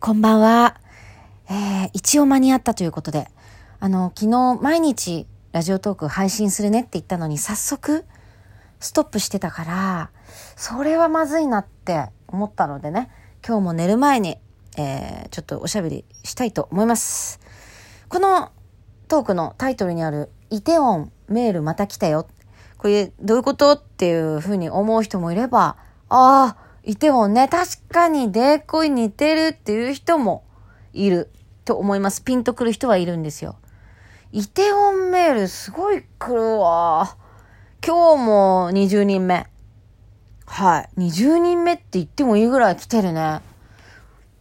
こんばんは。えー、一応間に合ったということで、あの、昨日毎日ラジオトーク配信するねって言ったのに早速ストップしてたから、それはまずいなって思ったのでね、今日も寝る前に、えー、ちょっとおしゃべりしたいと思います。このトークのタイトルにある、イテオンメールまた来たよ。これどういうこと？っていうふうに思う人もいれば、ああ、イテウォンね、確かにデーコイ似てるっていう人もいると思います。ピンとくる人はいるんですよ。イテウォンメールすごい来るわ。今日も20人目。はい。20人目って言ってもいいぐらい来てるね。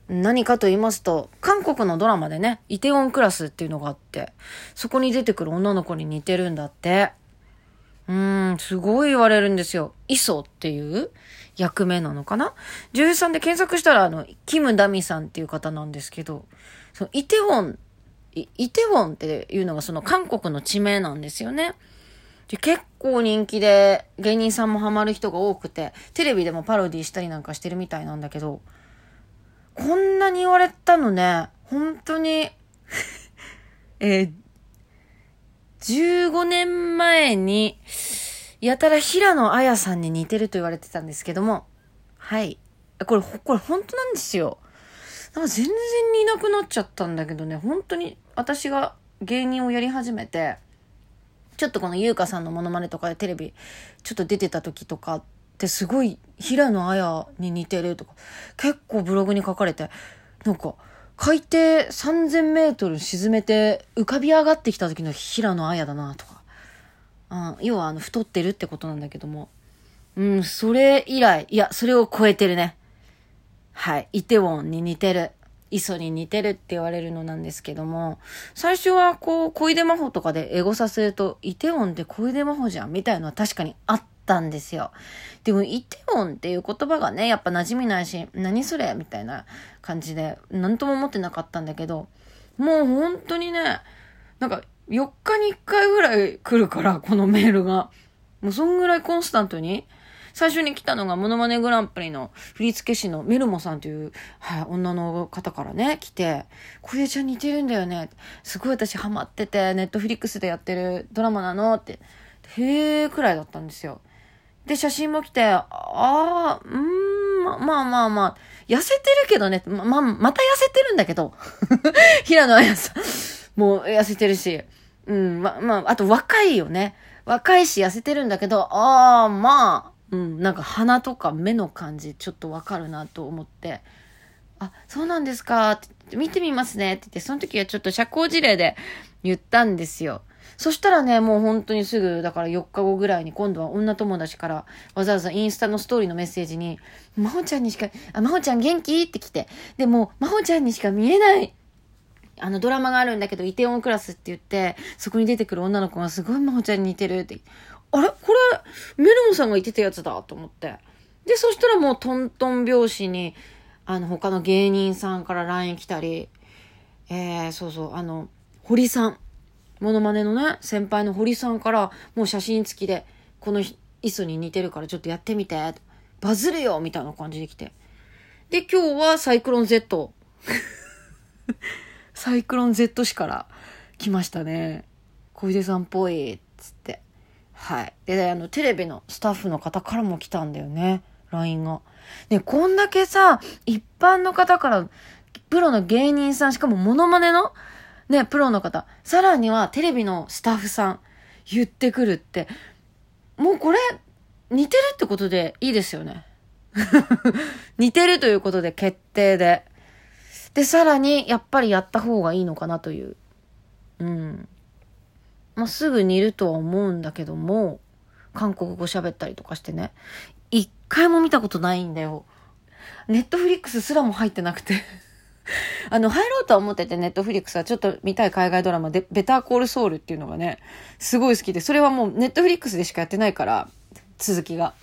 何かと言いますと、韓国のドラマでね、イテウォンクラスっていうのがあって、そこに出てくる女の子に似てるんだって。うーん、すごい言われるんですよ。イソっていう役目なのかな？女優さんで検索したら、あの、キム・ダミさんっていう方なんですけど、そのイテウォン、イテウォンっていうのがその韓国の地名なんですよね。で結構人気で芸人さんもハマる人が多くて、テレビでもパロディしたりなんかしてるみたいなんだけど、こんなに言われたのね、本当に えー、15年前に、やたら平野綾さんに似てると言われてたんですけども、はい。これ、これ本当なんですよ。なんか全然似なくなっちゃったんだけどね、本当に私が芸人をやり始めて、ちょっとこの優香さんのモノマネとかでテレビちょっと出てた時とかってすごい平野綾に似てるとか結構ブログに書かれてなんか海底3000メートル沈めて浮かび上がってきた時の平野綾だなとか。あ要はあの太ってるってことなんだけども。うん、それ以来、いや、それを超えてるね。はい。イテウォンに似てる。イソに似てるって言われるのなんですけども、最初はこう、小出魔法とかでエゴさせると、イテウォンって小出魔法じゃんみたいなのは確かにあったんですよ。でも、イテウォンっていう言葉がね、やっぱ馴染みないし、何それみたいな感じで、なんとも思ってなかったんだけど、もう本当にね、なんか、4日に1回ぐらい来るから、このメールが。もうそんぐらいコンスタントに。最初に来たのが、モノマネグランプリの振付師のメルモさんという、はい、女の方からね、来て、小出ちゃん似てるんだよね。すごい私ハマってて、ネットフリックスでやってるドラマなのって、へーくらいだったんですよ。で、写真も来て、ああ、うーん、ま、まあまあまあ、痩せてるけどね、ま、ま、また痩せてるんだけど。平野綾さん、もう痩せてるし。うん、ま、まあ、あと若いよね。若いし痩せてるんだけど、ああ、まあ、うん、なんか鼻とか目の感じちょっとわかるなと思って、あ、そうなんですか。見てみますね。って言って、その時はちょっと社交辞令で言ったんですよ。そしたらね、もう本当にすぐ、だから4日後ぐらいに今度は女友達からわざわざインスタのストーリーのメッセージに、まほちゃんにしか、あ、まほちゃん元気？って来て、でも、まほちゃんにしか見えない。あのドラマがあるんだけど、イテオンクラスって言って、そこに出てくる女の子がすごい真帆ちゃんに似てるって。あれ？これ、メルモさんが言ってたやつだと思って。で、そしたらもうトントン拍子に、あの、他の芸人さんから LINE 来たり、えー、そうそう、あの、堀さん。モノマネのね、先輩の堀さんから、もう写真付きで、この椅子に似てるからちょっとやってみて。バズるよみたいな感じで来て。で、今日はサイクロン Z。サイクロン Z 氏から来ましたね。小出さんっぽい、っつって。はい。で、あの、テレビのスタッフの方からも来たんだよね。LINE が。ね、こんだけさ、一般の方から、プロの芸人さん、しかもモノマネの、ね、プロの方、さらにはテレビのスタッフさん、言ってくるって、もうこれ、似てるってことでいいですよね。似てるということで決定で。で、さらに、やっぱりやった方がいいのかなという。うん。まあ、すぐ煮るとは思うんだけども、韓国語喋ったりとかしてね。一回も見たことないんだよ。ネットフリックスすらも入ってなくて あの、入ろうとは思ってて、ネットフリックスはちょっと見たい海外ドラマで、ベターコールソウルっていうのがね、すごい好きで、それはもうネットフリックスでしかやってないから、続きが。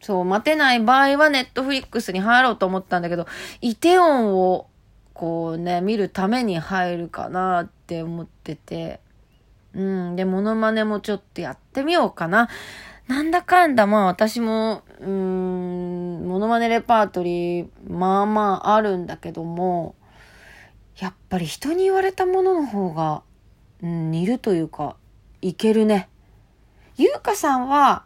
そう、待てない場合はネットフリックスに入ろうと思ったんだけど、イテウォンをこうね、見るために入るかなって思ってて。うん。で、モノマネもちょっとやってみようかな。なんだかんだまあ私も、うん、モノマネレパートリー、まあまああるんだけども、やっぱり人に言われたものの方が、うん、似るというか、いけるね。ゆうかさんは、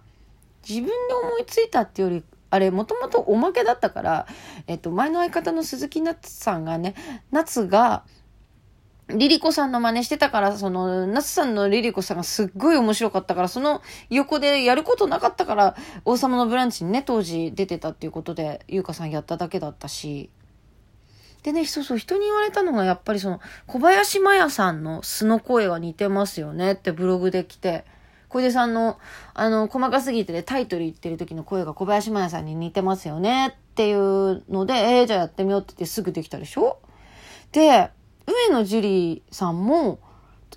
自分で思いついたってより、あれ、もともとおまけだったから、えっと、前の相方の鈴木夏さんがね、夏が、リリコさんの真似してたから、その、夏さんのリリコさんがすっごい面白かったから、その横でやることなかったから、王様のブランチにね、当時出てたっていうことで、ゆうかさんやっただけだったし。でね、そうそう、人に言われたのが、やっぱりその、小林麻也さんの素の声が似てますよねってブログで来て、小出さんの、あの、細かすぎてね、タイトル言ってる時の声が小林麻也さんに似てますよねっていうので、えー、じゃあやってみようって言ってすぐできたでしょ？で、上野樹里さんも、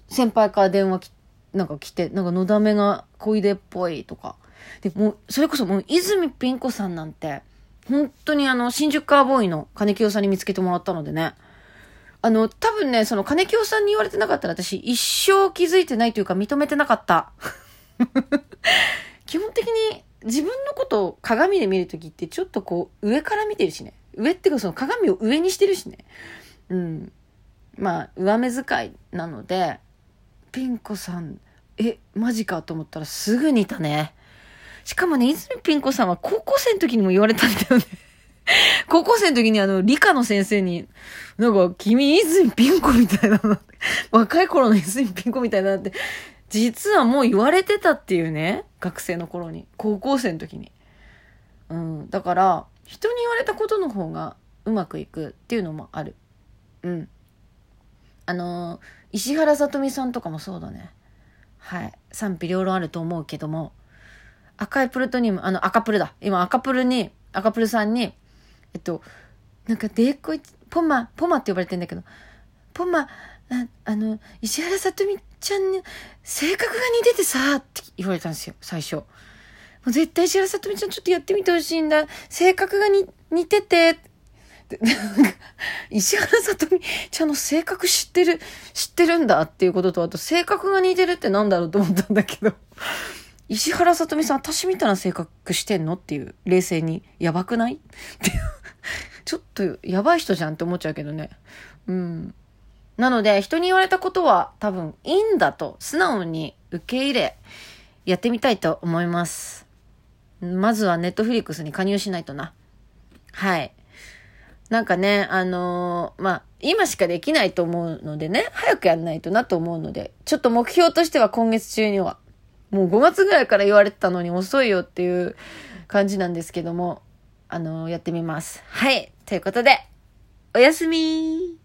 先輩から電話き、なんか来て、なんかのだめが小出っぽいとか。で、もう、それこそもう、泉ピン子さんなんて、本当にあの、新宿カーボーイの金清さんに見つけてもらったのでね。あの、多分ね、その金清さんに言われてなかったら私一生気づいてないというか認めてなかった。基本的に自分のことを鏡で見るときってちょっとこう上から見てるしね。上っていうかその鏡を上にしてるしね。うん。まあ、上目遣いなので、ピン子さん、え、マジかと思ったらすぐ似たね。しかもね、泉ピン子さんは高校生の時にも言われたんだよね。高校生の時にあの、理科の先生に、なんか、君、泉ピン子みたいだな。若い頃の泉ピン子みたいだなって、実はもう言われてたっていうね。学生の頃に。高校生の時に。うん。だから、人に言われたことの方がうまくいくっていうのもある。うん。あの石原さとみさんとかもそうだね。はい。賛否両論あると思うけども、赤いプルトニウム、あの赤プルだ。今赤プルに、赤プルさんに、えっと、なんかでっこい、ポマ、ポマって呼ばれてんだけど、ポマ、ああの、石原さとみちゃんに性格が似ててさ、って言われたんですよ、最初。もう絶対石原さとみちゃんちょっとやってみてほしいんだ。性格がに似てて、石原さとみちゃんの性格知ってる、知ってるんだっていうことと、あと性格が似てるってなんだろうと思ったんだけど、石原さとみさん私みたいな性格してんのっていう、冷静に、やばくない？っていう、ちょっとやばい人じゃんって思っちゃうけどね。うん。なので、人に言われたことは多分いいんだと素直に受け入れ、やってみたいと思います。まずはネットフリックスに加入しないとな。はい。なんかね、あのー、まあ、今しかできないと思うのでね、早くやんないとなと思うので、ちょっと目標としては今月中には、もう5月ぐらいから言われてたのに遅いよっていう感じなんですけども、あのー、やってみます。はい。ということで、おやすみ